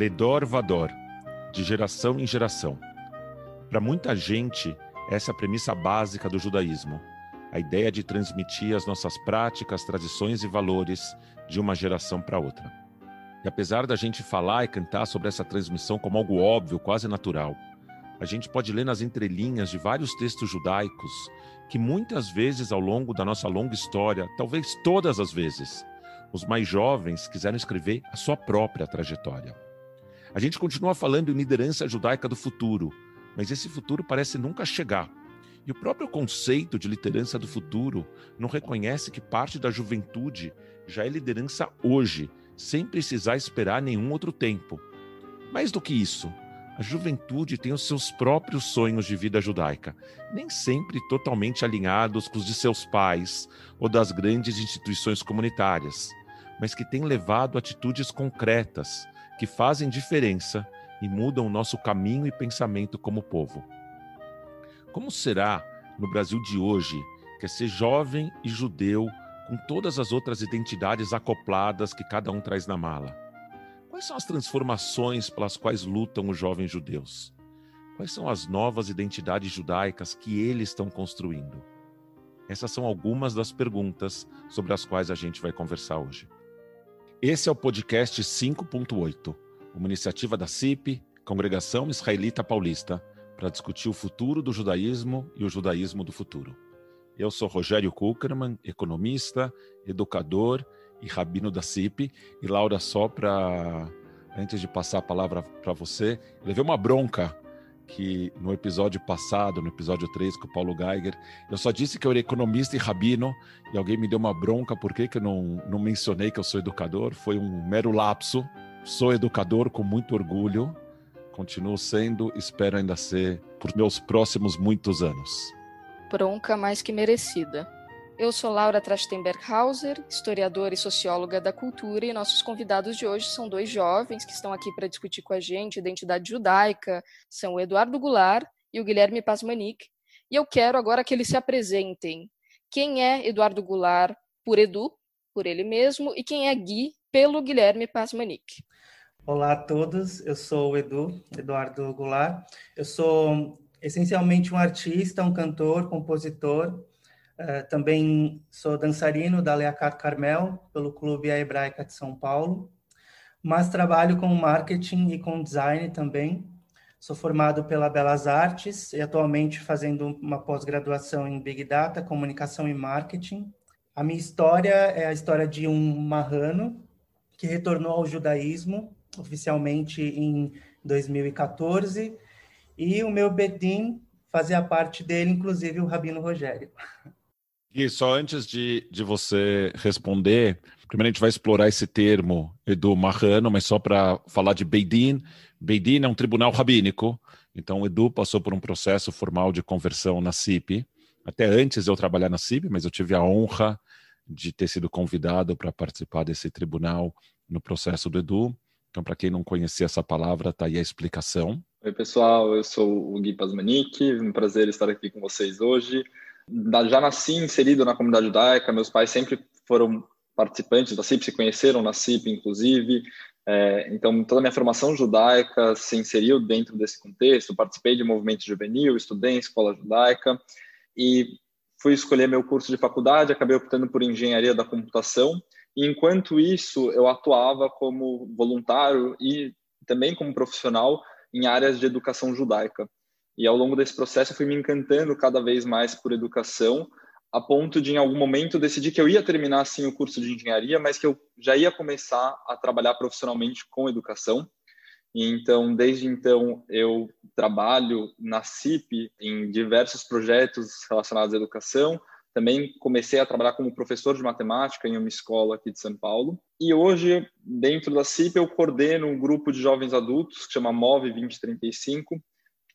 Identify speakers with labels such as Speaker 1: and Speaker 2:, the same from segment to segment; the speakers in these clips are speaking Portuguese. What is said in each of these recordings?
Speaker 1: Ledor Vador, de geração em geração. Para muita gente, essa é a premissa básica do judaísmo. A ideia de transmitir as nossas práticas, tradições e valores de uma geração para outra. E apesar da gente falar e cantar sobre essa transmissão como algo óbvio, quase natural, a gente pode ler nas entrelinhas de vários textos judaicos que muitas vezes ao longo da nossa longa história, talvez todas as vezes, os mais jovens quiseram escrever a sua própria trajetória. A gente continua falando em liderança judaica do futuro, mas esse futuro parece nunca chegar. E o próprio conceito de liderança do futuro não reconhece que parte da juventude já é liderança hoje, sem precisar esperar nenhum outro tempo. Mais do que isso, a juventude tem os seus próprios sonhos de vida judaica, nem sempre totalmente alinhados com os de seus pais ou das grandes instituições comunitárias, mas que têm levado atitudes concretas que fazem diferença e mudam o nosso caminho e pensamento como povo. Como será no Brasil de hoje, que é ser jovem e judeu com todas as outras identidades acopladas que cada um traz na mala? Quais são as transformações pelas quais lutam os jovens judeus? Quais são as novas identidades judaicas que eles estão construindo? Essas são algumas das perguntas sobre as quais a gente vai conversar hoje. Esse é o podcast 5.8, uma iniciativa da CIP, Congregação Israelita Paulista, para discutir o futuro do judaísmo e o judaísmo do futuro. Eu sou Rogério Kuckerman, economista, educador e rabino da CIP. E Laura, só para antes de passar a palavra para você, levei uma bronca que no episódio passado, no episódio 3 com o Paulo Geiger, eu só disse que eu era economista e rabino, e alguém me deu uma bronca por que eu não, não mencionei que eu sou educador. Foi um mero lapso. Sou educador com muito orgulho, continuo sendo, espero ainda ser por meus próximos muitos anos.
Speaker 2: Bronca mais que merecida. Eu sou Laura Trachtenberg-Hauser, historiadora e socióloga da cultura, e nossos convidados de hoje são dois jovens que estão aqui para discutir com a gente identidade judaica, são o Eduardo Goulart e o Guilherme Pasmanic, e eu quero agora que eles se apresentem. Quem é Eduardo Goulart por Edu, por ele mesmo, e quem é Gui pelo Guilherme Pasmanic.
Speaker 3: Olá a todos, eu sou o Edu, Eduardo Goulart. Eu sou essencialmente um artista, um cantor, compositor, Uh, também sou dançarino da Leacat Carmel, pelo Clube A Hebraica de São Paulo, mas trabalho com marketing e com design também. Sou formado pela Belas Artes e atualmente fazendo uma pós-graduação em Big Data, Comunicação e Marketing. A minha história é a história de um marrano que retornou ao judaísmo oficialmente em 2014 e o meu Bedim fazia parte dele, inclusive o Rabino Rogério.
Speaker 1: E só antes de, de você responder, primeiro a gente vai explorar esse termo Edu Marrano, mas só para falar de Beidin. Beidin é um tribunal rabínico, então o Edu passou por um processo formal de conversão na CIP. Até antes eu trabalhar na CIP, mas eu tive a honra de ter sido convidado para participar desse tribunal no processo do Edu. Então, para quem não conhecia essa palavra, está aí a explicação.
Speaker 4: Oi, pessoal, eu sou o Gui Pasmanic, um prazer estar aqui com vocês hoje já nasci inserido na comunidade judaica, meus pais sempre foram participantes da CIP, se conheceram na CIP, inclusive. É, então, toda a minha formação judaica se inseriu dentro desse contexto. Participei de movimento juvenil, estudei em escola judaica e fui escolher meu curso de faculdade. Acabei optando por engenharia da computação. E, enquanto isso, eu atuava como voluntário e também como profissional em áreas de educação judaica. E ao longo desse processo eu fui me encantando cada vez mais por educação, a ponto de em algum momento decidir que eu ia terminar sim o curso de engenharia, mas que eu já ia começar a trabalhar profissionalmente com educação. E então, desde então, eu trabalho na CIP em diversos projetos relacionados à educação. Também comecei a trabalhar como professor de matemática em uma escola aqui de São Paulo. E hoje, dentro da CIP, eu coordeno um grupo de jovens adultos que chama MOVE 2035,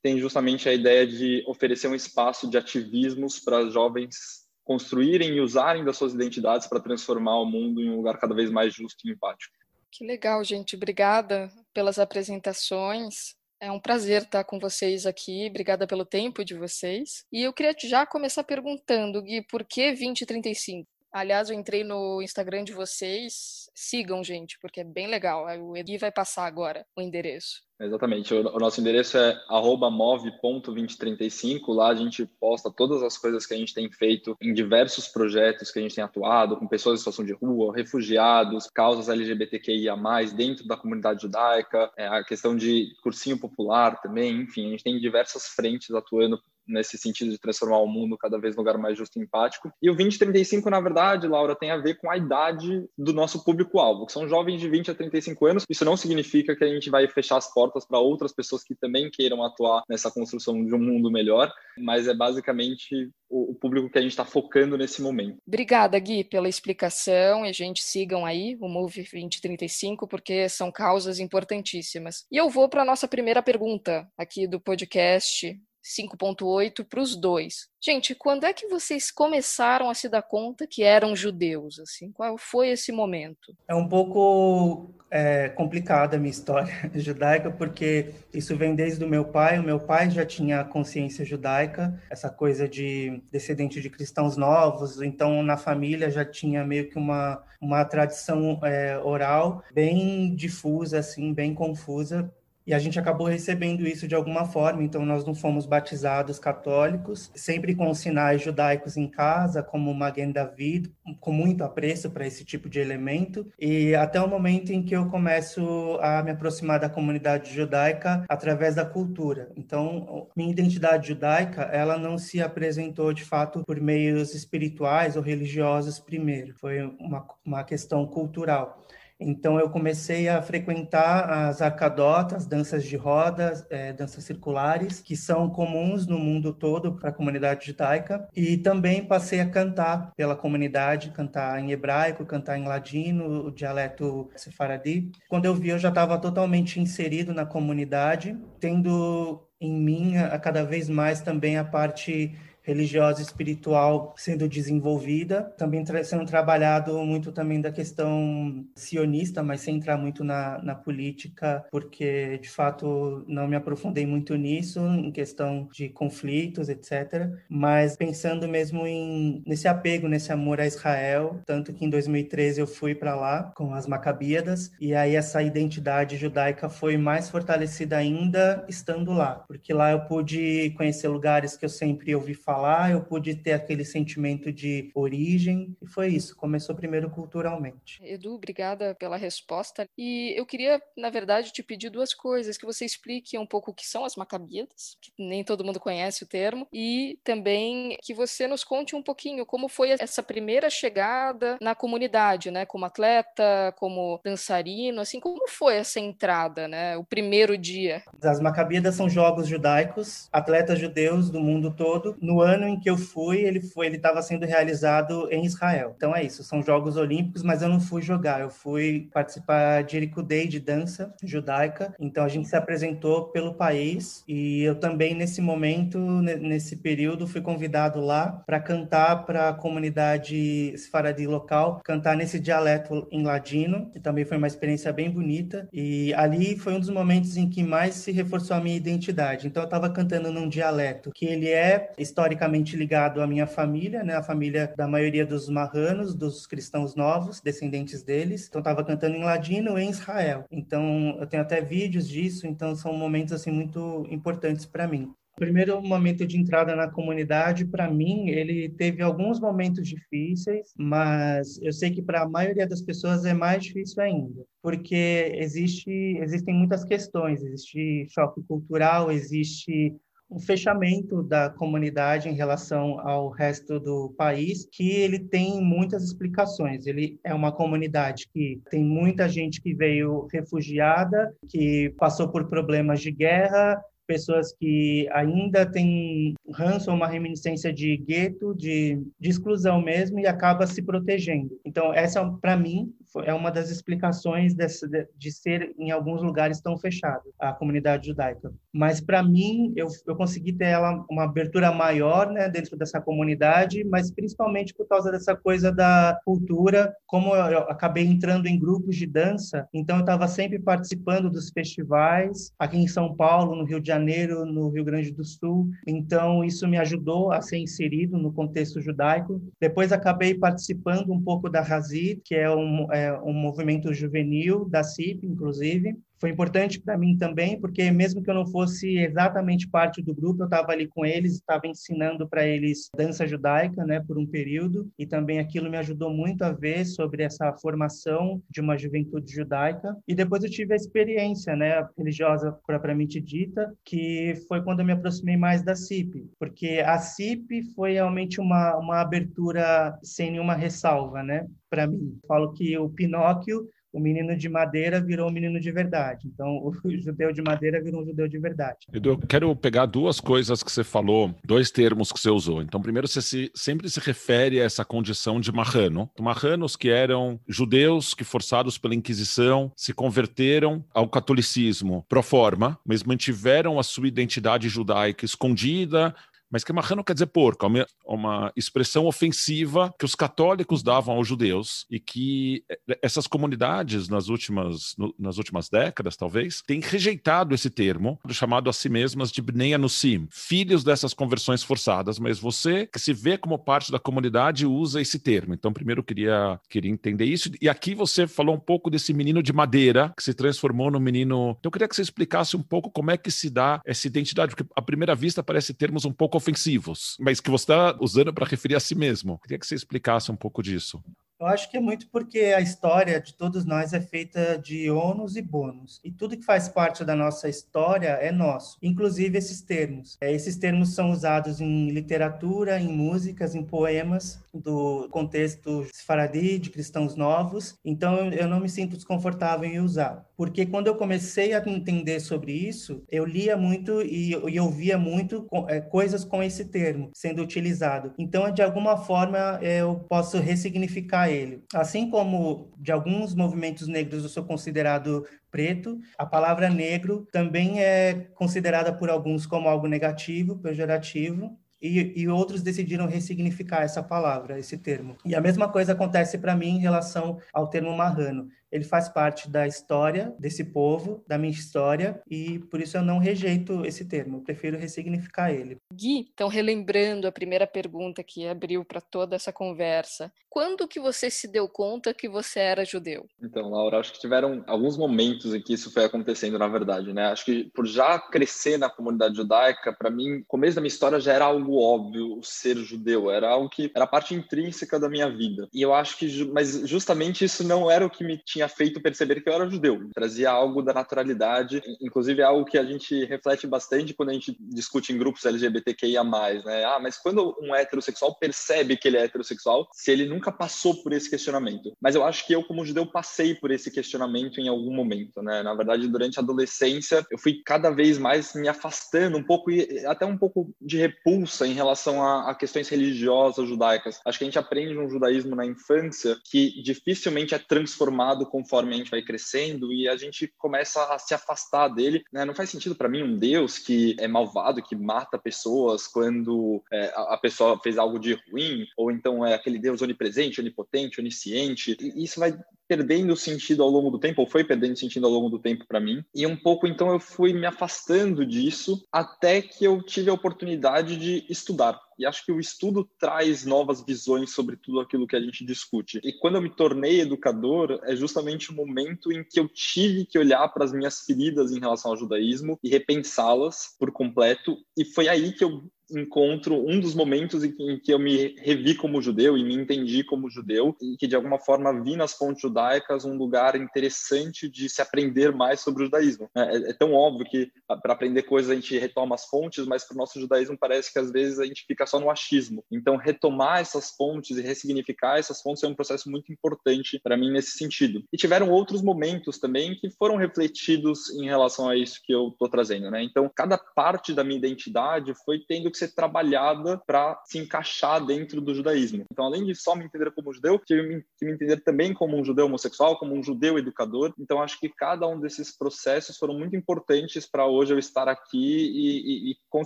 Speaker 4: tem justamente a ideia de oferecer um espaço de ativismos para jovens construírem e usarem das suas identidades para transformar o mundo em um lugar cada vez mais justo e empático.
Speaker 2: Que legal, gente. Obrigada pelas apresentações. É um prazer estar com vocês aqui. Obrigada pelo tempo de vocês. E eu queria já começar perguntando, Gui, por que 2035? Aliás, eu entrei no Instagram de vocês. Sigam, gente, porque é bem legal. O Edu vai passar agora o endereço.
Speaker 4: Exatamente. O, nosso endereço é move.2035. Lá a gente posta todas as coisas que a gente tem feito em diversos projetos que a gente tem atuado, com pessoas em situação de rua, refugiados, causas LGBTQIA, dentro da comunidade judaica, é, a questão de cursinho popular também. Enfim, a gente tem diversas frentes atuando nesse sentido de transformar o mundo cada vez um lugar mais justo e empático. E o 2035, na verdade, Laura, tem a ver com a idade do nosso público-alvo, que são jovens de 20 a 35 anos. Isso não significa que a gente vai fechar as portas para outras pessoas que também queiram atuar nessa construção de um mundo melhor, mas é basicamente o, público que a gente está focando nesse momento.
Speaker 2: Obrigada, Gui, pela explicação. E a gente sigam aí o Move 2035, porque são causas importantíssimas. E eu vou para a nossa primeira pergunta aqui do podcast 5.8 para os dois. Gente, quando é que vocês começaram a se dar conta que eram judeus? Assim, qual foi esse momento?
Speaker 3: É um pouco é, complicada a minha história judaica, porque isso vem desde o meu pai. O meu pai já tinha consciência judaica, essa coisa de descendente de cristãos novos. Então, na família já tinha meio que uma uma tradição é, oral bem difusa, assim, bem confusa e a gente acabou recebendo isso de alguma forma, então nós não fomos batizados católicos, sempre com sinais judaicos em casa, como Maguen David, com muito apreço para esse tipo de elemento, e até o momento em que eu começo a me aproximar da comunidade judaica através da cultura. Então, minha identidade judaica, ela não se apresentou de fato por meios espirituais ou religiosos primeiro, foi uma, uma questão cultural. Então, eu comecei a frequentar as arcadotas, danças de rodas, é, danças circulares, que são comuns no mundo todo para a comunidade judaica. E também passei a cantar pela comunidade, cantar em hebraico, cantar em ladino, o dialeto sefaradi. Quando eu vi, eu já estava totalmente inserido na comunidade, tendo em mim a cada vez mais também a parte religiosa e espiritual sendo desenvolvida, também tra sendo trabalhado muito também da questão sionista, mas sem entrar muito na, na política, porque de fato não me aprofundei muito nisso, em questão de conflitos, etc. Mas pensando mesmo em nesse apego, nesse amor a Israel, tanto que em 2013 eu fui para lá com as Macabíadas, e aí essa identidade judaica foi mais fortalecida ainda estando lá, porque lá eu pude conhecer lugares que eu sempre ouvi falar falar, eu pude ter aquele sentimento de origem, e foi isso, começou primeiro culturalmente.
Speaker 2: Edu, obrigada pela resposta. E eu queria, na verdade, te pedir duas coisas, que você explique um pouco o que são as macabíadas, que nem todo mundo conhece o termo, e também que você nos conte um pouquinho como foi essa primeira chegada na comunidade, né, como atleta, como dançarino, assim, como foi essa entrada, né, o primeiro dia?
Speaker 3: As macabíadas são jogos judaicos, atletas judeus do mundo todo, no ano em que eu fui, ele foi, ele estava sendo realizado em Israel. Então é isso, são Jogos Olímpicos, mas eu não fui jogar, eu fui participar de Ericudei de dança judaica. Então a gente se apresentou pelo país e eu também nesse momento, nesse período, fui convidado lá para cantar para a comunidade sefaradi local, cantar nesse dialeto em ladino, que também foi uma experiência bem bonita. E ali foi um dos momentos em que mais se reforçou a minha identidade. Então eu estava cantando num dialeto que ele é histórico historicamente ligado à minha família, né? A família da maioria dos marranos, dos cristãos novos, descendentes deles. Então estava cantando em ladino em Israel. Então eu tenho até vídeos disso, então são momentos assim muito importantes para mim. O primeiro momento de entrada na comunidade, para mim, ele teve alguns momentos difíceis, mas eu sei que para a maioria das pessoas é mais difícil ainda, porque existe, existem muitas questões, existe choque cultural, existe um fechamento da comunidade em relação ao resto do país, que ele tem muitas explicações. Ele é uma comunidade que tem muita gente que veio refugiada, que passou por problemas de guerra, pessoas que ainda têm ranço uma reminiscência de gueto, de, de exclusão mesmo, e acaba se protegendo. Então, essa, para mim, é uma das explicações desse, de ser em alguns lugares tão fechado a comunidade judaica. Mas para mim eu, eu consegui ter ela uma abertura maior, né, dentro dessa comunidade, mas principalmente por causa dessa coisa da cultura. Como eu, acabei entrando em grupos de dança, então eu estava sempre participando dos festivais aqui em São Paulo, no Rio de Janeiro, no Rio Grande do Sul. Então, isso me ajudou a ser inserido no contexto judaico. Depois, acabei participando um pouco da Hazid, que é um, é um movimento juvenil da CIP, inclusive foi importante para mim também, porque mesmo que eu não fosse exatamente parte do grupo, eu estava ali com eles, estava ensinando para eles dança judaica, né, por um período, e também aquilo me ajudou muito a ver sobre essa formação de uma juventude judaica. E depois eu tive a experiência, né, religiosa propriamente dita, que foi quando eu me aproximei mais da CIP, porque a CIP foi realmente uma uma abertura sem nenhuma ressalva, né, para mim. Falo que o Pinóquio o menino de madeira virou um menino de verdade. Então, o judeu de madeira virou um judeu de verdade.
Speaker 1: Edu, eu quero pegar duas coisas que você falou, dois termos que você usou. Então, primeiro, você se, sempre se refere a essa condição de marrano. Marranos que eram judeus que, forçados pela Inquisição, se converteram ao catolicismo pro forma, mas mantiveram a sua identidade judaica escondida, mas que marrano quer dizer porco, é uma expressão ofensiva que os católicos davam aos judeus e que eh, essas comunidades nas últimas, nas últimas décadas, talvez, têm rejeitado esse termo, chamado a si mesmas de Bnei Anusim, filhos dessas conversões forçadas, mas você que se vê como parte da comunidade usa esse termo. Então, primeiro eu queria, queria entender isso. E aqui você falou um pouco desse menino de madeira que se transformou no menino. Então, eu queria que você explicasse um pouco como é que se dá essa identidade, porque à primeira vista parece termos um pouco ofensivos, mas que você está usando para referir a si mesmo. Queria que você explicasse um pouco disso.
Speaker 3: Eu acho que é muito porque a história de todos nós é feita de ônus e bônus. E tudo que faz parte da nossa história é nosso, inclusive esses termos. É, esses termos são usados em literatura, em músicas, em poemas do contexto faradi, de cristãos novos. Então eu não me sinto desconfortável em usar. Porque quando eu comecei a entender sobre isso, eu lia muito e, e ouvia muito é, coisas com esse termo sendo utilizado. Então, de alguma forma, eu posso ressignificar ele. Assim como de alguns movimentos negros eu sou considerado preto, a palavra negro também é considerada por alguns como algo negativo, pejorativo, e, e, outros decidiram ressignificar essa palavra, esse termo. E a mesma coisa acontece para mim em relação ao termo marrano ele faz parte da história desse povo, da minha história, e por isso eu não rejeito esse termo, eu prefiro ressignificar ele.
Speaker 2: Gui, então relembrando a primeira pergunta que abriu para toda essa conversa, quando que você se deu conta que você era judeu?
Speaker 4: Então, Laura, acho que tiveram alguns momentos em que isso foi acontecendo, na verdade, né? Acho que por já crescer na comunidade judaica, para mim, o começo da minha história já era algo óbvio ser judeu, era algo que era parte intrínseca da minha vida. E eu acho que, mas justamente isso não era o que me tinha tinha feito perceber que eu era judeu. Trazia algo da naturalidade, inclusive algo que a gente reflete bastante quando a gente discute em grupos LGBTQIA+, né? Ah, mas quando um heterossexual percebe que ele é heterossexual, se ele nunca passou por esse questionamento. Mas eu acho que eu, como judeu, passei por esse questionamento em algum momento, né? Na verdade, durante a adolescência, eu fui cada vez mais me afastando um pouco, e até um pouco de repulsa em relação a, a questões religiosas judaicas. Acho que a gente aprende um judaísmo na infância que dificilmente é transformado conforme a gente vai crescendo e a gente começa a se afastar dele. Né? Não faz sentido para mim um Deus que é malvado, que mata pessoas quando é, a pessoa fez algo de ruim, ou então é aquele Deus onipresente, onipotente, onisciente. E isso vai perdendo sentido ao longo do tempo, ou foi perdendo sentido ao longo do tempo para mim. E um pouco então eu fui me afastando disso até que eu tive a oportunidade de estudar. E acho que o estudo traz novas visões sobre tudo aquilo que a gente discute. E quando eu me tornei educador, é justamente o momento em que eu tive que olhar para as minhas feridas em relação ao judaísmo e repensá-las por completo. E foi aí que eu encontro um dos momentos em que, eu me revi como judeu e me entendi como judeu e que de alguma forma vi nas fontes judaicas um lugar interessante de se aprender mais sobre o judaísmo. É, é, é tão óbvio que para aprender coisas a gente retoma as fontes, mas para o nosso judaísmo parece que às vezes a gente fica só no achismo. Então retomar essas fontes e ressignificar essas fontes é um processo muito importante para mim nesse sentido. E tiveram outros momentos também que foram refletidos em relação a isso que eu estou trazendo, né? Então cada parte da minha identidade foi tendo que ser trabalhada para se encaixar dentro do judaísmo. Então, além de só me entender como judeu, tive que me entender também como um judeu homossexual, como um judeu educador. Então, acho que cada um desses processos foram muito importantes para hoje eu estar aqui e, e, e, com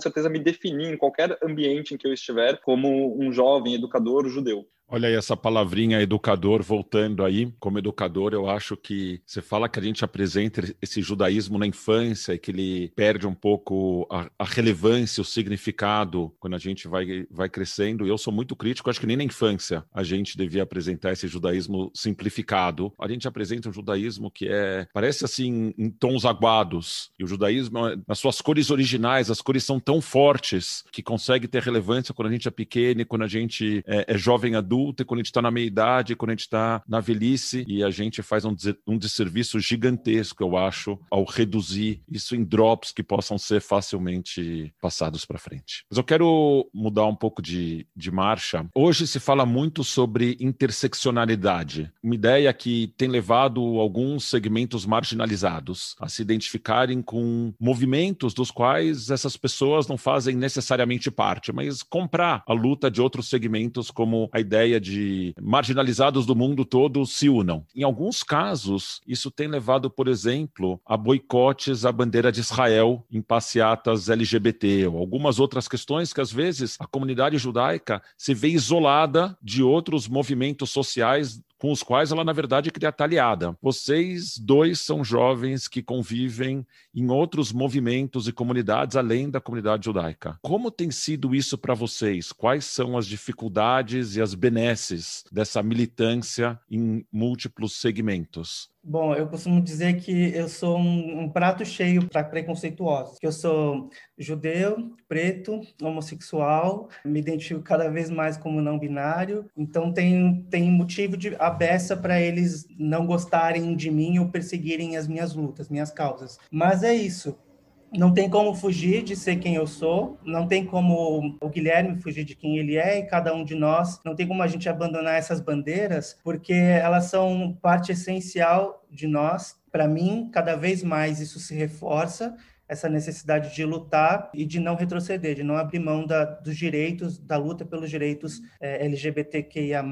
Speaker 4: certeza me definir em qualquer ambiente em que eu estiver como um jovem educador judeu.
Speaker 1: Olha aí essa palavrinha educador voltando aí. Como educador, eu acho que você fala que a gente apresenta esse judaísmo na infância e que ele perde um pouco a, a relevância, o significado quando a gente vai, vai crescendo. E eu sou muito crítico, acho que nem na infância a gente devia apresentar esse judaísmo simplificado. A gente apresenta um judaísmo que é, parece assim, em tons aguados. E o judaísmo, nas suas cores originais, as cores são tão fortes que consegue ter relevância quando a gente é pequeno quando a gente é, é jovem adulto adulta, quando a gente está na meia-idade, quando a gente está na velhice, e a gente faz um, um desserviço gigantesco, eu acho, ao reduzir isso em drops que possam ser facilmente passados para frente. Mas eu quero mudar um pouco de, de marcha. Hoje se fala muito sobre interseccionalidade, uma ideia que tem levado alguns segmentos marginalizados a se identificarem com movimentos dos quais essas pessoas não fazem necessariamente parte, mas comprar a luta de outros segmentos como a ideia ideia de marginalizados do mundo todo se unam. Em alguns casos, isso tem levado, por exemplo, a boicotes à bandeira de Israel em passeatas LGBT ou algumas outras questões que às vezes a comunidade judaica se vê isolada de outros movimentos sociais com os quais ela, na verdade, cria aliada. Vocês dois são jovens que convivem em outros movimentos e comunidades além da comunidade judaica. Como tem sido isso para vocês? Quais são as dificuldades e as benesses dessa militância em múltiplos segmentos?
Speaker 3: Bom, eu costumo dizer que eu sou um, um prato cheio para preconceituosos. Que eu sou judeu, preto, homossexual, me identifico cada vez mais como não binário. Então tem tem motivo de abessa para eles não gostarem de mim ou perseguirem as minhas lutas, minhas causas. Mas é isso não tem como fugir de ser quem eu sou, não tem como o Guilherme fugir de quem ele é e cada um de nós, não tem como a gente abandonar essas bandeiras, porque elas são parte essencial de nós. Para mim, cada vez mais isso se reforça, essa necessidade de lutar e de não retroceder, de não abrir mão da, dos direitos, da luta pelos direitos é, LGBTQIA+,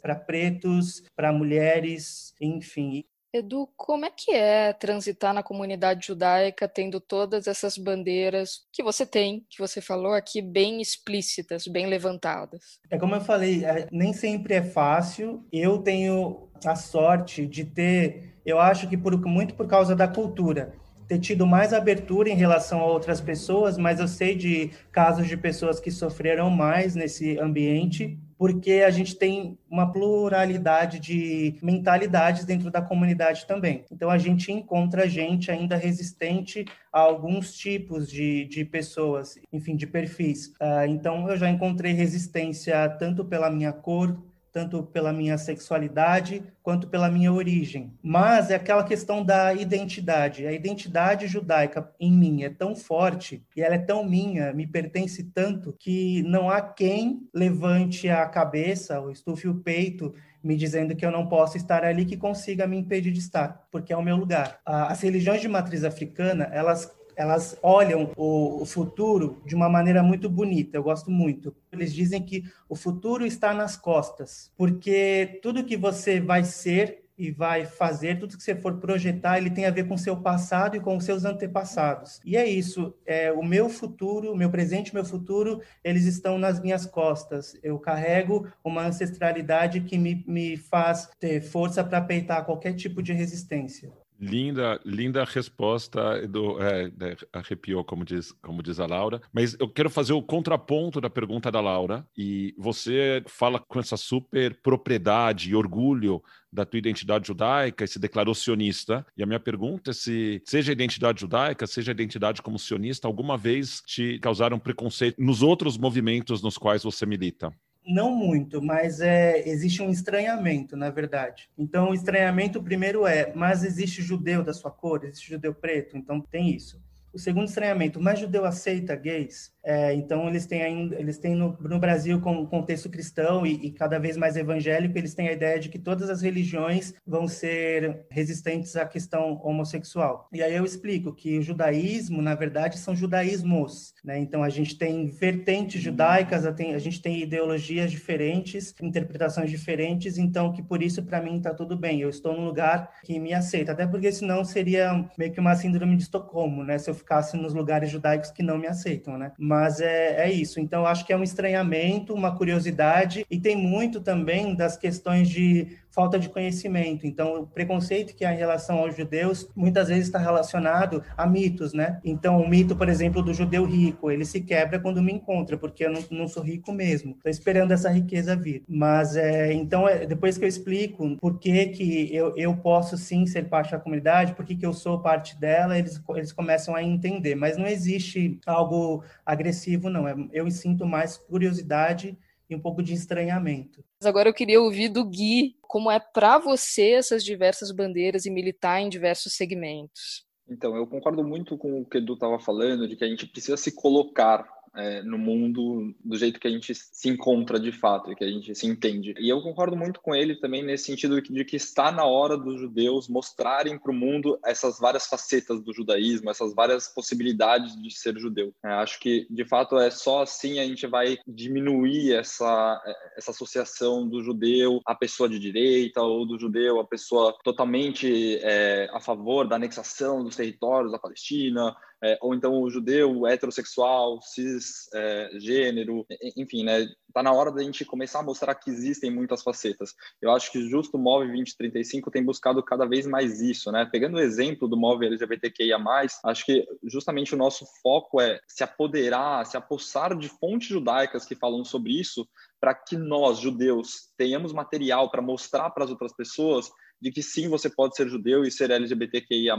Speaker 3: para pretos, para mulheres, enfim.
Speaker 2: Edu, como é que é transitar na comunidade judaica tendo todas essas bandeiras que você tem, que você falou aqui, bem explícitas, bem levantadas?
Speaker 3: É como eu falei, é, nem sempre é fácil. Eu tenho a sorte de ter, eu acho que por, muito por causa da cultura, ter tido mais abertura em relação a outras pessoas, mas eu sei de casos de pessoas que sofreram mais nesse ambiente porque a gente tem uma pluralidade de mentalidades dentro da comunidade também. Então, a gente encontra gente ainda resistente a alguns tipos de, de pessoas, enfim, de perfis. Uh, então, eu já encontrei resistência tanto pela minha cor, tanto pela minha sexualidade quanto pela minha origem. Mas é aquela questão da identidade. A identidade judaica em mim é tão forte e ela é tão minha, me pertence tanto que não há quem levante a cabeça ou estufe o peito me dizendo que eu não posso estar ali que consiga me impedir de estar, porque é o meu lugar. As religiões de matriz africana, elas elas olham o, o, futuro de uma maneira muito bonita, eu gosto muito. Eles dizem que o futuro está nas costas, porque tudo que você vai ser e vai fazer, tudo que você for projetar, ele tem a ver com o seu passado e com os seus antepassados. E é isso, é, o meu futuro, o meu presente e meu futuro, eles estão nas minhas costas. Eu carrego uma ancestralidade que me, me faz ter força para peitar qualquer tipo de resistência.
Speaker 1: Linda, linda resposta, do, é, é, arrepiou, como diz, como diz a Laura. Mas eu quero fazer o contraponto da pergunta da Laura. E você fala com essa super propriedade e orgulho da tua identidade judaica e se declarou sionista. E a minha pergunta é se, seja a identidade judaica, seja a identidade como sionista, alguma vez te causaram preconceito nos outros movimentos nos quais você milita?
Speaker 3: Não muito, mas é, existe um estranhamento, na verdade. Então, o estranhamento primeiro é, mas existe judeu da sua cor, existe judeu preto, então tem isso. O segundo estranhamento, mas judeu aceita gays? É, então, eles têm, eles têm no, no Brasil, com o contexto cristão e, e, cada vez mais evangélico, eles têm a ideia de que todas as religiões vão ser resistentes à questão homossexual. E aí eu explico que o judaísmo, na verdade, são judaísmos. Né? Então, a gente tem vertentes judaicas, a, tem, a gente tem ideologias diferentes, interpretações diferentes, então que por isso, para mim, está tudo bem. Eu estou num lugar que me aceita, até porque senão seria meio que uma síndrome de Estocolmo, né? se eu ficasse nos lugares judaicos que não me aceitam. Né? Mas Mas é, é isso. Então, acho que é um estranhamento, uma curiosidade, e tem muito também das questões de falta de conhecimento. Então, o preconceito que há em relação aos judeus muitas vezes está relacionado a mitos, né? Então, o mito, por exemplo, do judeu rico, ele se quebra quando me encontra, porque eu não, não sou rico mesmo. Estou esperando essa riqueza vir. Mas, é, então, é, depois que eu explico por que, que eu, eu posso sim ser parte da comunidade, por que, que eu sou parte dela, eles, eles começam a entender. Mas não existe algo agressivo, não. É, eu sinto mais curiosidade e um pouco de estranhamento.
Speaker 2: Agora eu queria ouvir do Gui como é para você essas diversas bandeiras e militar em diversos segmentos.
Speaker 4: Então, eu concordo muito com o que o Edu estava falando, de que a gente precisa se colocar é, no mundo do jeito que a gente se encontra de fato, que a gente se entende. E eu concordo muito com ele também nesse sentido de que está na hora dos judeus mostrarem para o mundo essas várias facetas do judaísmo, essas várias possibilidades de ser judeu. É, acho que de fato é só assim a gente vai diminuir essa essa associação do judeu à pessoa de direita ou do judeu à pessoa totalmente é, a favor da anexação dos territórios da Palestina é, ou então o judeu heterossexual, cisgênero, é, enfim, né? Tá na hora da gente começar a mostrar que existem muitas facetas. Eu acho que justo o MOV 2035 tem buscado cada vez mais isso, né? Pegando o exemplo do MOV LGBTQIA+, acho que justamente o nosso foco é se apoderar, se apossar de fontes judaicas que falam sobre isso, para que nós, judeus, tenhamos material para mostrar para as outras pessoas de que sim, você pode ser judeu e ser LGBTQIA+,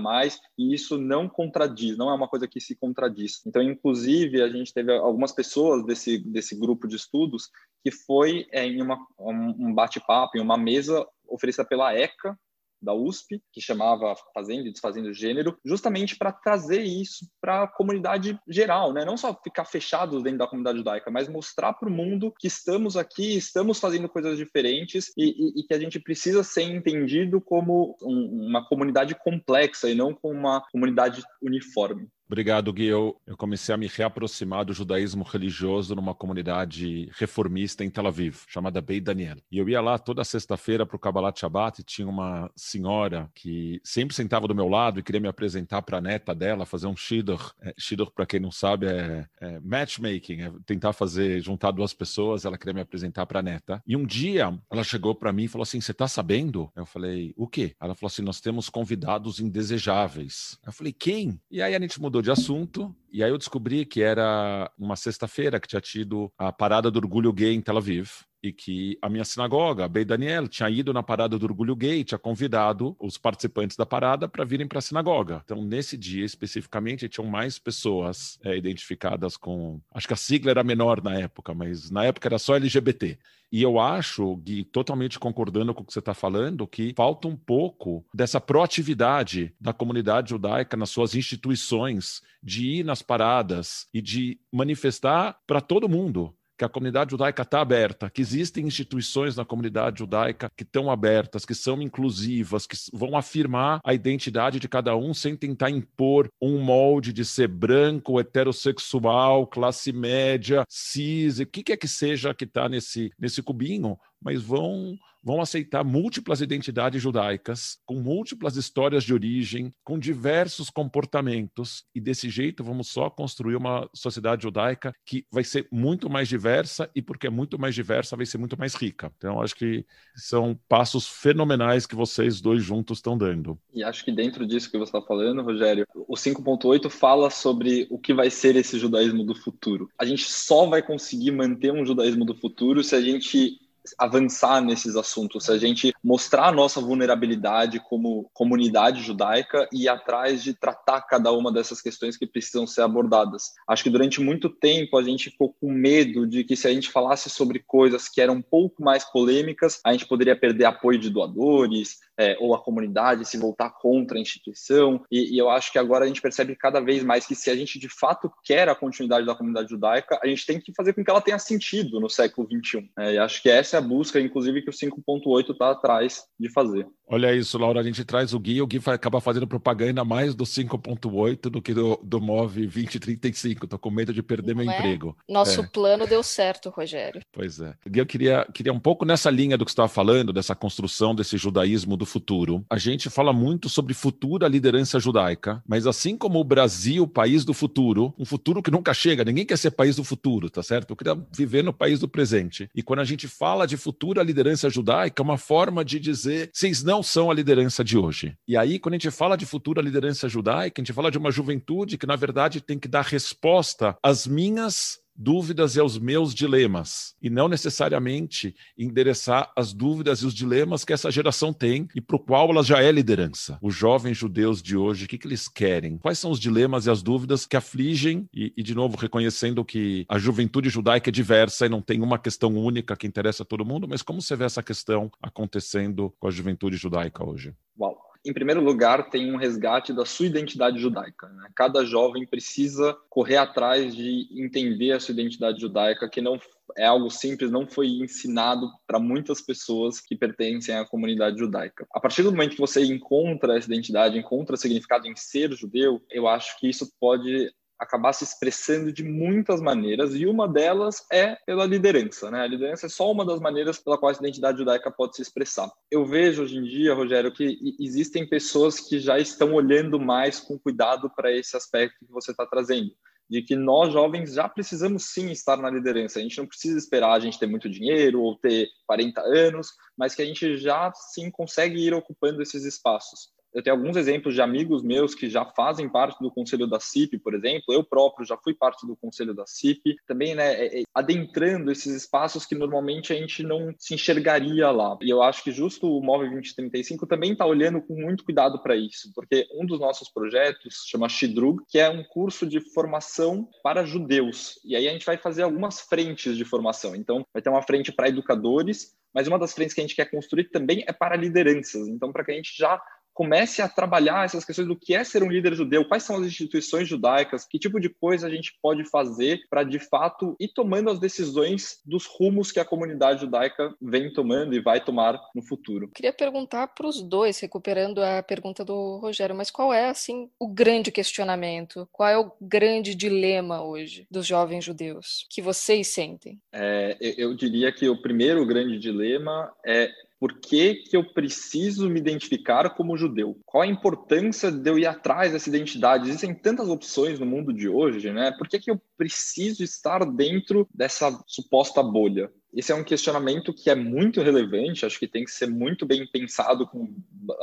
Speaker 4: e isso não contradiz, não é uma coisa que se contradiz. Então, inclusive, a gente teve algumas pessoas desse, desse grupo de estudos que foi é, em uma, um bate-papo, em uma mesa oferecida pela ECA, da USP, que chamava Fazendo e Desfazendo Gênero, justamente para trazer isso para a comunidade geral, né? não só ficar fechados dentro da comunidade judaica, mas mostrar para o mundo que estamos aqui, estamos fazendo coisas diferentes e, e, e que a gente precisa ser entendido como um, uma comunidade complexa e não como uma comunidade uniforme.
Speaker 1: Obrigado, Gui. Eu, eu, comecei a me reaproximar do judaísmo religioso numa comunidade reformista em Tel Aviv, chamada Beit Daniel. E eu ia lá toda sexta-feira para o Kabbalat Shabbat e tinha uma senhora que sempre sentava do meu lado e queria me apresentar para a neta dela, fazer um shidduch. É, shidduch, para quem não sabe, é, é matchmaking, é tentar fazer, juntar duas pessoas. Ela queria me apresentar para a neta. E um dia ela chegou para mim e falou assim: Você está sabendo? Eu falei: O quê? Ela falou assim: Nós temos convidados indesejáveis. Eu falei: Quem? E aí a gente mudou mudou de assunto, e aí eu descobri que era uma sexta-feira que tinha tido a parada do orgulho gay em Tel Aviv e que a minha sinagoga, a Beit Daniel, tinha ido na parada do Orgulho Gay, tinha convidado os participantes da parada para virem para a sinagoga. Então, nesse dia especificamente, tinham mais pessoas é, identificadas com. Acho que a sigla era menor na época, mas na época era só LGBT. E eu acho, Gui, totalmente concordando com o que você está falando, que falta um pouco dessa proatividade da comunidade judaica nas suas instituições, de ir nas paradas e de manifestar para todo mundo que a comunidade judaica está aberta, que existem instituições na comunidade judaica que estão abertas, que são inclusivas, que vão afirmar a identidade de cada um sem tentar impor um molde de ser branco, heterossexual, classe média, cis, o que quer que seja que está nesse, nesse cubinho, mas vão vão aceitar múltiplas identidades judaicas, com múltiplas histórias de origem, com diversos comportamentos, e desse jeito vamos só construir uma sociedade judaica que vai ser muito mais diversa, e porque é muito mais diversa, vai ser muito mais rica. Então, acho que são passos fenomenais que vocês dois juntos estão dando.
Speaker 4: E acho que dentro disso que você está falando, Rogério, o 5.8 fala sobre o que vai ser esse judaísmo do futuro. A gente só vai conseguir manter um judaísmo do futuro se a gente avançar nesses assuntos, se a gente mostrar a nossa vulnerabilidade como comunidade judaica e ir atrás de tratar cada uma dessas questões que precisam ser abordadas. Acho que durante muito tempo a gente ficou com medo de que se a gente falasse sobre coisas que eram um pouco mais polêmicas, a gente poderia perder apoio de doadores, é, ou a comunidade se voltar contra a instituição. E, e, eu acho que agora a gente percebe cada vez mais que se a gente de fato quer a continuidade da comunidade judaica, a gente tem que fazer com que ela tenha sentido no século XXI. É, e acho que essa é a busca, inclusive, que o 5.8 está atrás de fazer.
Speaker 1: Olha isso, Laura, a gente traz o Gui, o Gui vai acabar fazendo propaganda mais do 5.8 do que do, do MOV 2035. Estou com medo de perder Não meu é? emprego.
Speaker 2: Nosso é. plano deu certo, Rogério.
Speaker 1: Pois é. Gui, eu queria, queria um pouco nessa linha do que você estava falando, dessa construção desse judaísmo do futuro, a gente fala muito sobre futura liderança judaica, mas assim como o Brasil, país do futuro, um futuro que nunca chega, ninguém quer ser país do futuro, tá certo? Eu queria viver no país do presente. E quando a gente fala de futura liderança judaica, é uma forma de dizer, vocês não são a liderança de hoje. E aí, quando a gente fala de futura liderança judaica, a gente fala de uma juventude que, na verdade, tem que dar resposta às minhas dúvidas e aos meus dilemas, e não necessariamente endereçar as dúvidas e os dilemas que essa geração tem e para o qual ela já é liderança. Os jovens judeus de hoje, o que, que eles querem? Quais são os dilemas e as dúvidas que afligem, e, e de novo, reconhecendo que a juventude judaica é diversa e não tem uma questão única que interessa a todo mundo, mas como você vê essa questão acontecendo com a juventude judaica hoje?
Speaker 4: Uau! Em primeiro lugar, tem um resgate da sua identidade judaica. Né? Cada jovem precisa correr atrás de entender a sua identidade judaica, que não é algo simples, não foi ensinado para muitas pessoas que pertencem à comunidade judaica. A partir do momento que você encontra essa identidade, encontra significado em ser judeu, eu acho que isso pode acabar se expressando de muitas maneiras e uma delas é pela liderança, né? A liderança é só uma das maneiras pela qual a identidade judaica pode se expressar. Eu vejo hoje em dia, Rogério, que existem pessoas que já estão olhando mais com cuidado para esse aspecto que você está trazendo de que nós jovens já precisamos sim estar na liderança. A gente não precisa esperar a gente ter muito dinheiro ou ter 40 anos, mas que a gente já sim consegue ir ocupando esses espaços eu tenho alguns exemplos de amigos meus que já fazem parte do conselho da CIP, por exemplo. Eu próprio já fui parte do conselho da CIP, também, né, é, é, adentrando esses espaços que normalmente a gente não se enxergaria lá. E eu acho que justo o Move 2035 também está olhando com muito cuidado para isso, porque um dos nossos projetos chama Shidrug, que é um curso de formação para judeus. E aí a gente vai fazer algumas frentes de formação. Então, vai ter uma frente para educadores, mas uma das frentes que a gente quer construir também é para lideranças. Então, para que a gente já comece a trabalhar essas questões do que é ser um líder judeu, quais são as instituições judaicas, que tipo de coisa a gente pode fazer para de fato ir tomando as decisões dos rumos que a comunidade judaica vem tomando e vai tomar no futuro.
Speaker 2: Queria perguntar para os dois, recuperando a pergunta do Rogério, mas qual é assim o grande questionamento? Qual é o grande dilema hoje dos jovens judeus que vocês sentem?
Speaker 4: É, eu diria que o primeiro grande dilema é por que, que eu preciso me identificar como judeu? Qual a importância de eu ir atrás dessa identidade? Existem tantas opções no mundo de hoje, né? Por que, que eu preciso estar dentro dessa suposta bolha? Esse é um questionamento que é muito relevante, acho que tem que ser muito bem pensado, com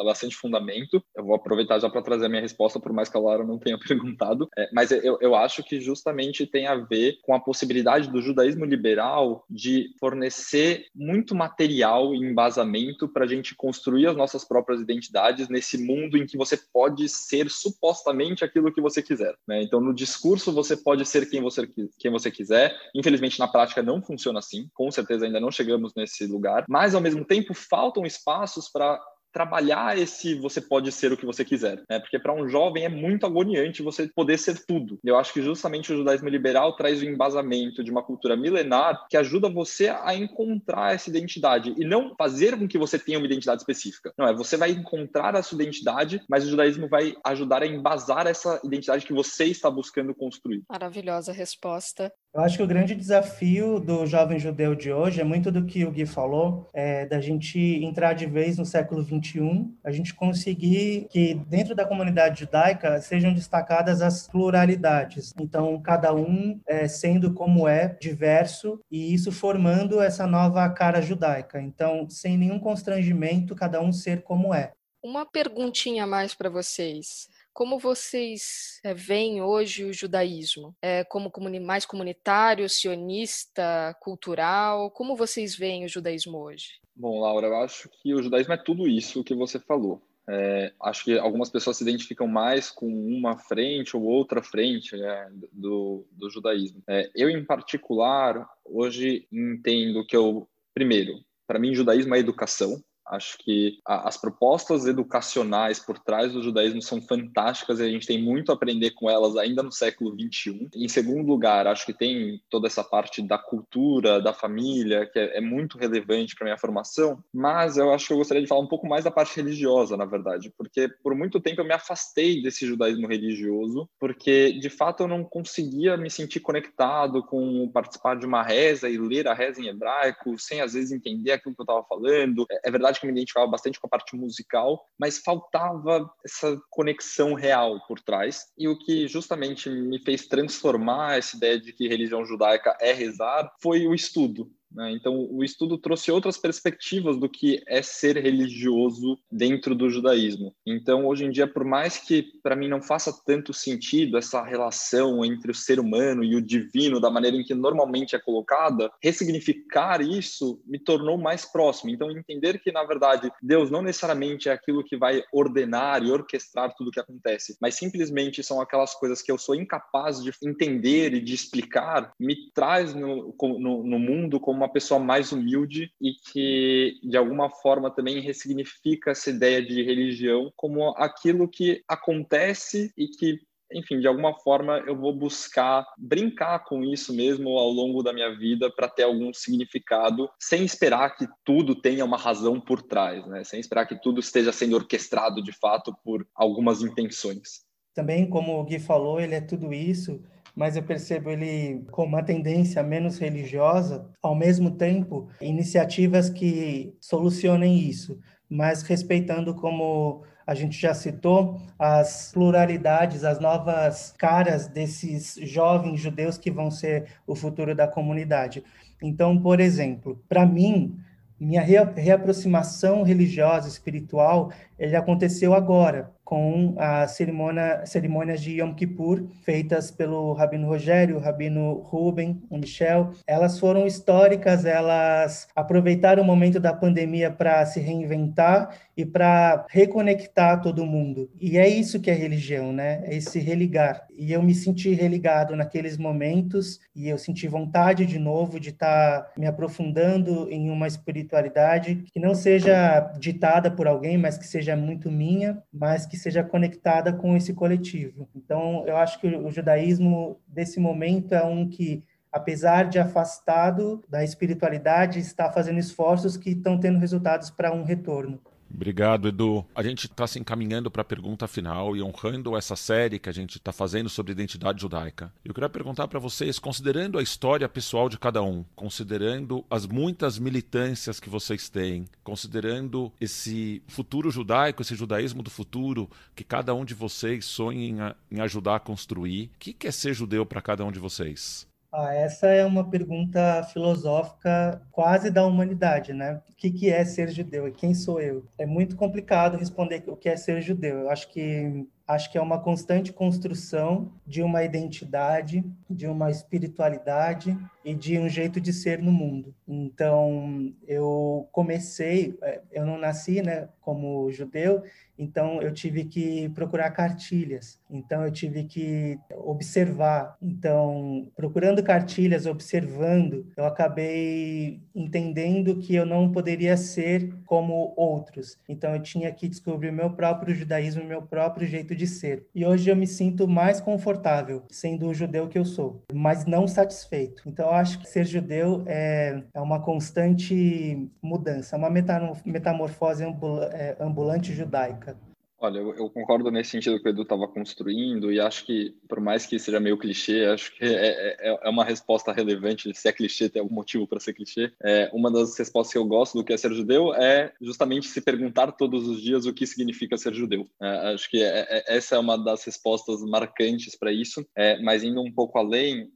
Speaker 4: bastante fundamento. Eu vou aproveitar já para trazer a minha resposta, por mais que a Laura não tenha perguntado, é, mas eu, eu acho que justamente tem a ver com a possibilidade do judaísmo liberal de fornecer muito material e embasamento para a gente construir as nossas próprias identidades nesse mundo em que você pode ser supostamente aquilo que você quiser. Né? Então, no discurso, você pode ser quem você, quem você quiser, infelizmente, na prática, não funciona assim. Com certeza ainda não chegamos nesse lugar, mas ao mesmo tempo faltam espaços para trabalhar esse você pode ser o que você quiser, né? Porque para um jovem é muito agoniante você poder ser tudo. Eu acho que justamente o judaísmo liberal traz o embasamento de uma cultura milenar que ajuda você a encontrar essa identidade e não fazer com que você tenha uma identidade específica. Não, é você vai encontrar a sua identidade, mas o judaísmo vai ajudar a embasar essa identidade que você está buscando construir.
Speaker 2: Maravilhosa resposta.
Speaker 3: Eu acho que o grande desafio do jovem judeu de hoje é muito do que o Gui falou, é da gente entrar de vez no século XXI, a gente conseguir que dentro da comunidade judaica sejam destacadas as pluralidades. Então, cada um é, sendo como é, diverso, e isso formando essa nova cara judaica. Então, sem nenhum constrangimento, cada um ser como é.
Speaker 2: Uma perguntinha mais para vocês. Como vocês é, veem hoje o judaísmo? É, como comuni mais comunitário, sionista, cultural? Como vocês veem o judaísmo hoje?
Speaker 4: Bom, Laura, eu acho que o judaísmo é tudo isso que você falou. É, acho que algumas pessoas se identificam mais com uma frente ou outra frente né, do, do judaísmo. É, eu, em particular, hoje entendo que eu, primeiro, para mim, judaísmo é educação. Acho que a, as propostas educacionais por trás do judaísmo são fantásticas e a gente tem muito a aprender com elas ainda no século 21. Em segundo lugar, acho que tem toda essa parte da cultura, da família, que é, é muito relevante para minha formação, mas eu acho que eu gostaria de falar um pouco mais da parte religiosa, na verdade, porque por muito tempo eu me afastei desse judaísmo religioso, porque de fato eu não conseguia me sentir conectado com participar de uma reza e ler a reza em hebraico, sem às vezes entender aquilo que eu estava falando. É, é verdade que me identificava bastante com a parte musical, mas faltava essa conexão real por trás. E o que justamente me fez transformar essa ideia de que religião judaica é rezar foi o estudo. Né? Então, o estudo trouxe outras perspectivas do que é ser religioso dentro do judaísmo. Então, hoje em dia, por mais que para mim não faça tanto sentido essa relação entre o ser humano e o divino, da maneira em que normalmente é colocada, ressignificar isso me tornou mais próximo. Então, entender que, na verdade, Deus não necessariamente é aquilo que vai ordenar e orquestrar tudo o que acontece, mas simplesmente são aquelas coisas que eu sou incapaz de entender e de explicar, me traz no, no, no mundo como uma uma pessoa mais humilde e que, de alguma forma, também ressignifica essa ideia de religião como aquilo que acontece e que enfim, de alguma forma eu vou buscar brincar com isso mesmo ao longo da minha vida para ter algum significado, sem esperar que tudo tenha uma razão por trás, né? Sem esperar que tudo esteja sendo orquestrado de fato por algumas intenções.
Speaker 3: Também, como o Gui falou, ele é tudo isso, mas eu percebo ele com uma tendência menos religiosa, ao mesmo tempo, iniciativas que solucionem isso, mas respeitando como a gente já citou as pluralidades, as novas caras desses jovens judeus que vão ser o futuro da comunidade. Então, por exemplo, para mim, minha reaproximação religiosa, espiritual, ele aconteceu agora, com as cerimônia, cerimônias de Yom Kippur, feitas pelo Rabino Rogério, Rabino Ruben, o Michel. Elas foram históricas, elas aproveitaram o momento da pandemia para se reinventar e para reconectar todo mundo. E é isso que é religião, né? É esse religar. E eu me senti religado naqueles momentos e eu senti vontade de novo de estar tá me aprofundando em uma espiritualidade que não seja ditada por alguém, mas que seja muito minha, mas que que seja conectada com esse coletivo. Então, eu acho que o judaísmo, desse momento, é um que, apesar de afastado da espiritualidade, está fazendo esforços que estão tendo resultados para um retorno.
Speaker 1: Obrigado, Edu. A gente está se encaminhando para a pergunta final e honrando essa série que a gente está fazendo sobre identidade judaica. Eu queria perguntar para vocês, considerando a história pessoal de cada um, considerando as muitas militâncias que vocês têm, considerando esse futuro judaico, esse judaísmo do futuro que cada um de vocês sonha em, ajudar a construir, o que é ser judeu para cada um de vocês?
Speaker 3: Ah, essa é uma pergunta filosófica quase da humanidade, né? O que, que é ser judeu e quem sou eu? É muito complicado responder o que é ser judeu. Eu acho que acho que é uma constante construção de uma identidade, de uma espiritualidade e de um jeito de ser no mundo. Então, eu comecei, é, eu não nasci, né, como judeu, então eu tive que procurar cartilhas. Então eu tive que observar. Então, procurando cartilhas, observando, eu acabei entendendo que eu não poderia ser como outros. Então eu tinha que descobrir o meu próprio judaísmo, o meu próprio jeito de ser. E hoje eu me sinto mais confortável sendo o judeu que eu sou, mas não satisfeito. Então acho que ser judeu é, é uma constante mudança, uma metamorfose é, ambulante judaica.
Speaker 4: Olha, eu, eu, concordo nesse sentido que o Edu estava construindo e acho que, por mais que seja meio clichê, acho que é, é, é uma resposta relevante. Se é clichê, tem algum motivo para ser clichê. É, uma das respostas que eu gosto do que é ser judeu é justamente se perguntar todos os dias o que significa ser judeu. É, acho que é, é, essa é uma das respostas marcantes para isso. mas indo um pouco além,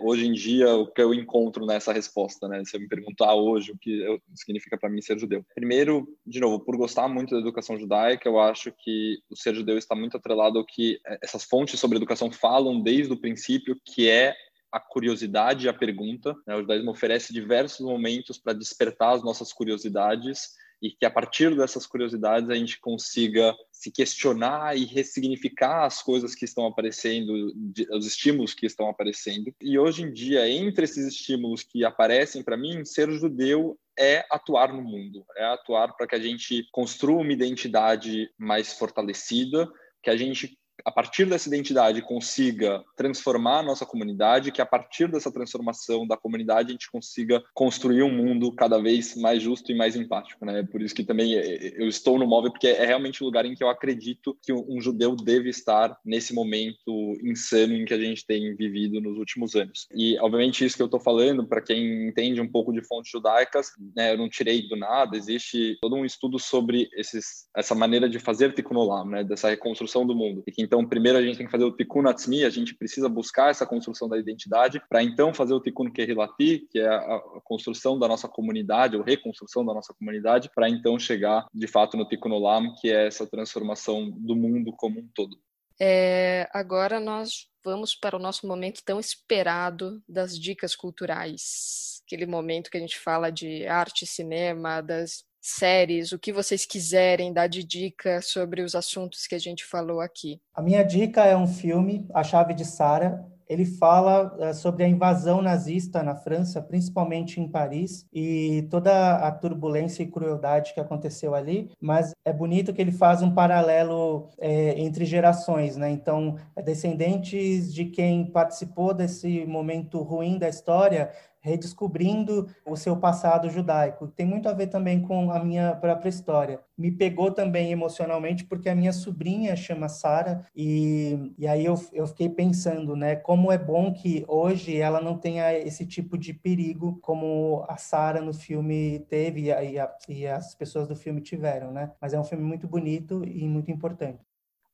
Speaker 4: hoje em dia, o que eu encontro nessa resposta, né? Se eu me perguntar hoje o que significa para mim ser judeu. Primeiro, de novo, por gostar muito da educação judaica, eu acho que o ser judeu está muito atrelado ao que é, essas fontes sobre educação falam desde o princípio, que é a curiosidade e a pergunta. Né? O judaísmo oferece diversos momentos para despertar as nossas curiosidades e que a partir dessas curiosidades a gente consiga se questionar e ressignificar as coisas que estão aparecendo, os estímulos que estão aparecendo. E hoje em dia, entre esses estímulos que aparecem para mim, ser judeu é atuar no mundo, é atuar para que a gente construa uma identidade mais fortalecida, que a gente a partir dessa identidade consiga transformar a nossa comunidade, que a partir dessa transformação da comunidade a gente consiga construir um mundo cada vez mais justo e mais empático, né? Por isso que também eu estou no móvel porque é realmente o lugar em que eu acredito que um judeu deve estar nesse momento insano em que a gente tem vivido nos últimos anos. E obviamente isso que eu estou falando para quem entende um pouco de fontes judaicas, né, eu não tirei do nada, existe todo um estudo sobre esses, essa maneira de fazer tikkun olam, né, dessa reconstrução do mundo. E então primeiro a gente tem que fazer o tikkun atzmi, a gente precisa buscar essa construção da identidade para então fazer o tikkun kehilati, que é a, construção da nossa comunidade ou reconstrução da nossa comunidade, para então chegar de fato no tikkun olam, que é essa transformação do mundo como um todo.
Speaker 2: É, agora nós vamos para o nosso momento tão esperado das dicas culturais. Aquele momento que a gente fala de arte, cinema, das séries, o que vocês quiserem dar de dica sobre os assuntos que a gente falou aqui.
Speaker 3: A minha dica é um filme, A Chave de Sara, ele fala uh, sobre a invasão nazista na França, principalmente em Paris, e toda a turbulência e crueldade que aconteceu ali. Mas é bonito que ele faz um paralelo é, entre gerações, né? Então, descendentes de quem participou desse momento ruim da história redescobrindo o seu passado judaico. Tem muito a ver também com a minha própria história. Me pegou também emocionalmente porque a minha sobrinha chama Sara e, e aí eu, eu fiquei pensando, né, como é bom que hoje ela não tenha esse tipo de perigo como a Sara no filme teve e, a, e as pessoas do filme tiveram, né? Mas é um filme muito bonito e muito importante.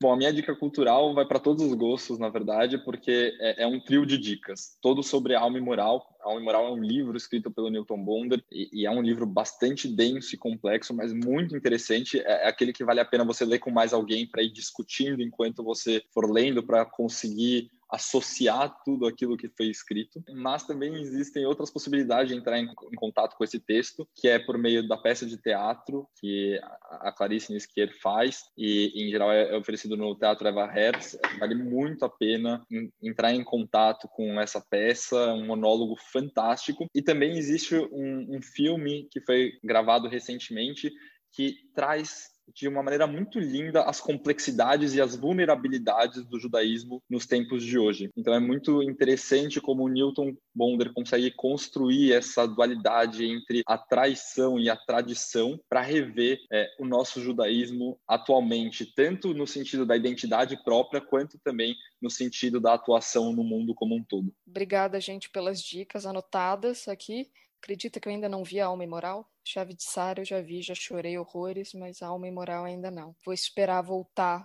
Speaker 4: Bom, a minha dica cultural vai para todos os gostos, na verdade, porque é, é, um trio de dicas, todo sobre alma e moral. Alma e Moral é um livro escrito pelo Newton Bonder e, e, é um livro bastante denso e complexo, mas muito interessante. É, é aquele que vale a pena você ler com mais alguém para ir discutindo enquanto você for lendo, para conseguir associar tudo aquilo que foi escrito, mas também existem outras possibilidades de entrar em, em, contato com esse texto, que é por meio da peça de teatro que a Clarice Niskier faz, e em geral é oferecido no Teatro Eva Hertz. Vale muito a pena entrar em contato com essa peça, um monólogo fantástico. E também existe um, um filme que foi gravado recentemente que traz de uma maneira muito linda as complexidades e as vulnerabilidades do judaísmo nos tempos de hoje. Então é muito interessante como Newton Bonder consegue construir essa dualidade entre a traição e a tradição para rever é, o nosso judaísmo atualmente, tanto no sentido da identidade própria, quanto também no sentido da atuação no mundo como um todo.
Speaker 2: Obrigada, gente, pelas dicas anotadas aqui. Acredita que eu ainda não vi a Alma Imoral? Chave de Sara eu já vi, já chorei horrores, mas a Alma Imoral ainda não. Vou esperar voltar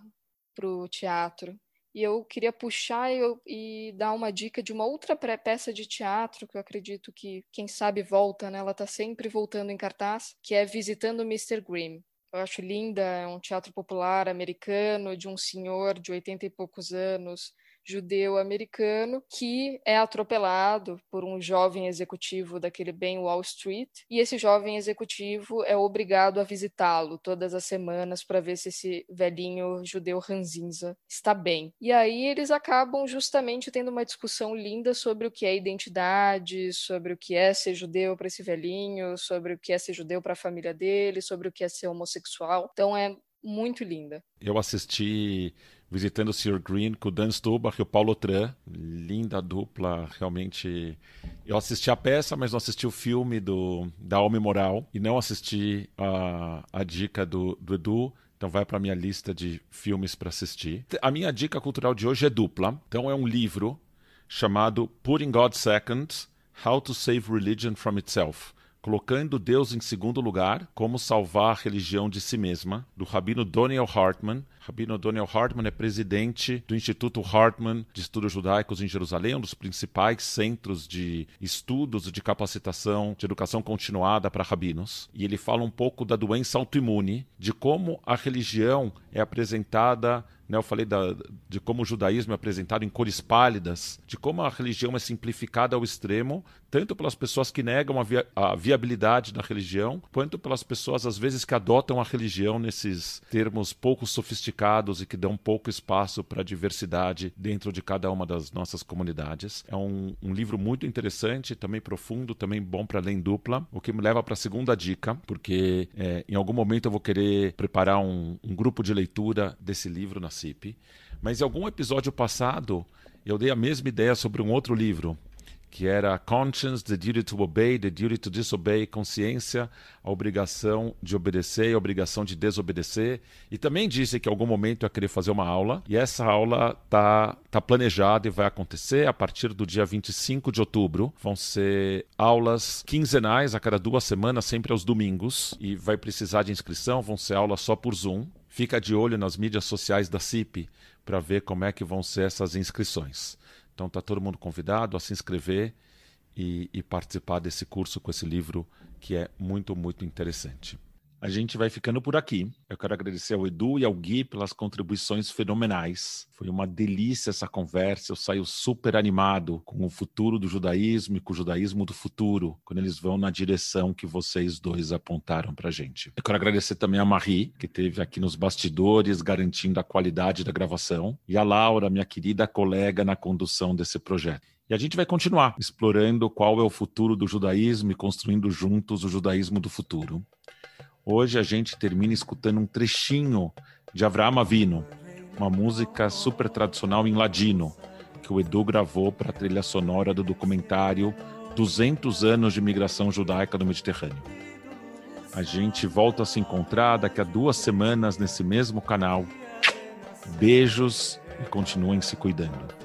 Speaker 2: pro teatro. E eu queria puxar e, e dar uma dica de uma outra peça de teatro que eu acredito que, quem sabe, volta, né? Ela está sempre voltando em cartaz, que é Visitando Mr. Grimm. Eu acho linda, é um teatro popular americano de um senhor de 80 e poucos anos judeu-americano que é atropelado por um jovem executivo daquele bem Wall Street e esse jovem executivo é obrigado a visitá-lo todas as semanas para ver se esse velhinho judeu ranzinza está bem. E aí eles acabam justamente tendo uma discussão linda sobre o que é identidade, sobre o que é ser judeu para esse velhinho, sobre o que é ser judeu para a família dele, sobre o que é ser homossexual. Então é muito linda.
Speaker 1: Eu assisti visitando o Sr. Green com o Dan Stubach e o Paulo Tran. Linda dupla, realmente. Eu assisti a peça, mas não assisti o filme do, da Alma Moral e não assisti a, a dica do, do Edu. Então vai para minha lista de filmes para assistir. A minha dica cultural de hoje é dupla. Então é um livro chamado Putting God Second: How to Save Religion from Itself colocando Deus em segundo lugar, como salvar a religião de si mesma, do rabino Daniel Hartman. Rabino Daniel Hartman é presidente do Instituto Hartman de Estudos Judaicos em Jerusalém, um dos principais centros de estudos de capacitação de educação continuada para rabinos. E ele fala um pouco da doença autoimune, de como a religião é apresentada né, eu falei da, de como o judaísmo é apresentado em cores pálidas, de como a religião é simplificada ao extremo, tanto pelas pessoas que negam a, a viabilidade da religião, quanto pelas pessoas, às vezes, que adotam a religião nesses termos pouco sofisticados e que dão pouco espaço para a diversidade dentro de cada uma das nossas comunidades. É um, um livro muito interessante, também profundo, também bom para ler em dupla, o que me leva para a segunda dica, porque é, em algum momento eu vou querer preparar um, um grupo de leitura desse livro na CIP, Mas em algum episódio passado, eu dei a mesma ideia sobre um outro livro, que era Conscience, the duty to obey, the duty to disobey, consciência, a obrigação de obedecer e a obrigação de desobedecer. E também disse que em algum momento ia querer fazer uma aula, e essa aula está tá planejada e vai acontecer a partir do dia 25 de outubro. Vão ser aulas quinzenais, a cada duas semanas, sempre aos domingos, e vai precisar de inscrição, vão ser aulas só por Zoom. Fica de olho nas mídias sociais da CIP para ver como é que vão ser essas inscrições. Então está todo mundo convidado a se inscrever e, e participar desse curso com esse livro que é muito, muito interessante. A gente vai ficando por aqui. Eu quero agradecer ao Edu e ao Gui pelas contribuições fenomenais. Foi uma delícia essa conversa. Eu saio super animado com o futuro do judaísmo e com o judaísmo do futuro, quando eles vão na direção que vocês dois apontaram para gente. Eu quero agradecer também a Marie, que esteve aqui nos bastidores garantindo a qualidade da gravação, e a Laura, minha querida colega na condução desse projeto. E a gente vai continuar explorando qual é o futuro do judaísmo e construindo juntos o judaísmo do futuro. Hoje a gente termina escutando um trechinho de Avraham Avino, uma música super tradicional em ladino, que o Edu gravou para a trilha sonora do documentário 200 anos de migração judaica no Mediterrâneo. A gente volta a se encontrar daqui a duas semanas nesse mesmo canal. Beijos e continuem se cuidando.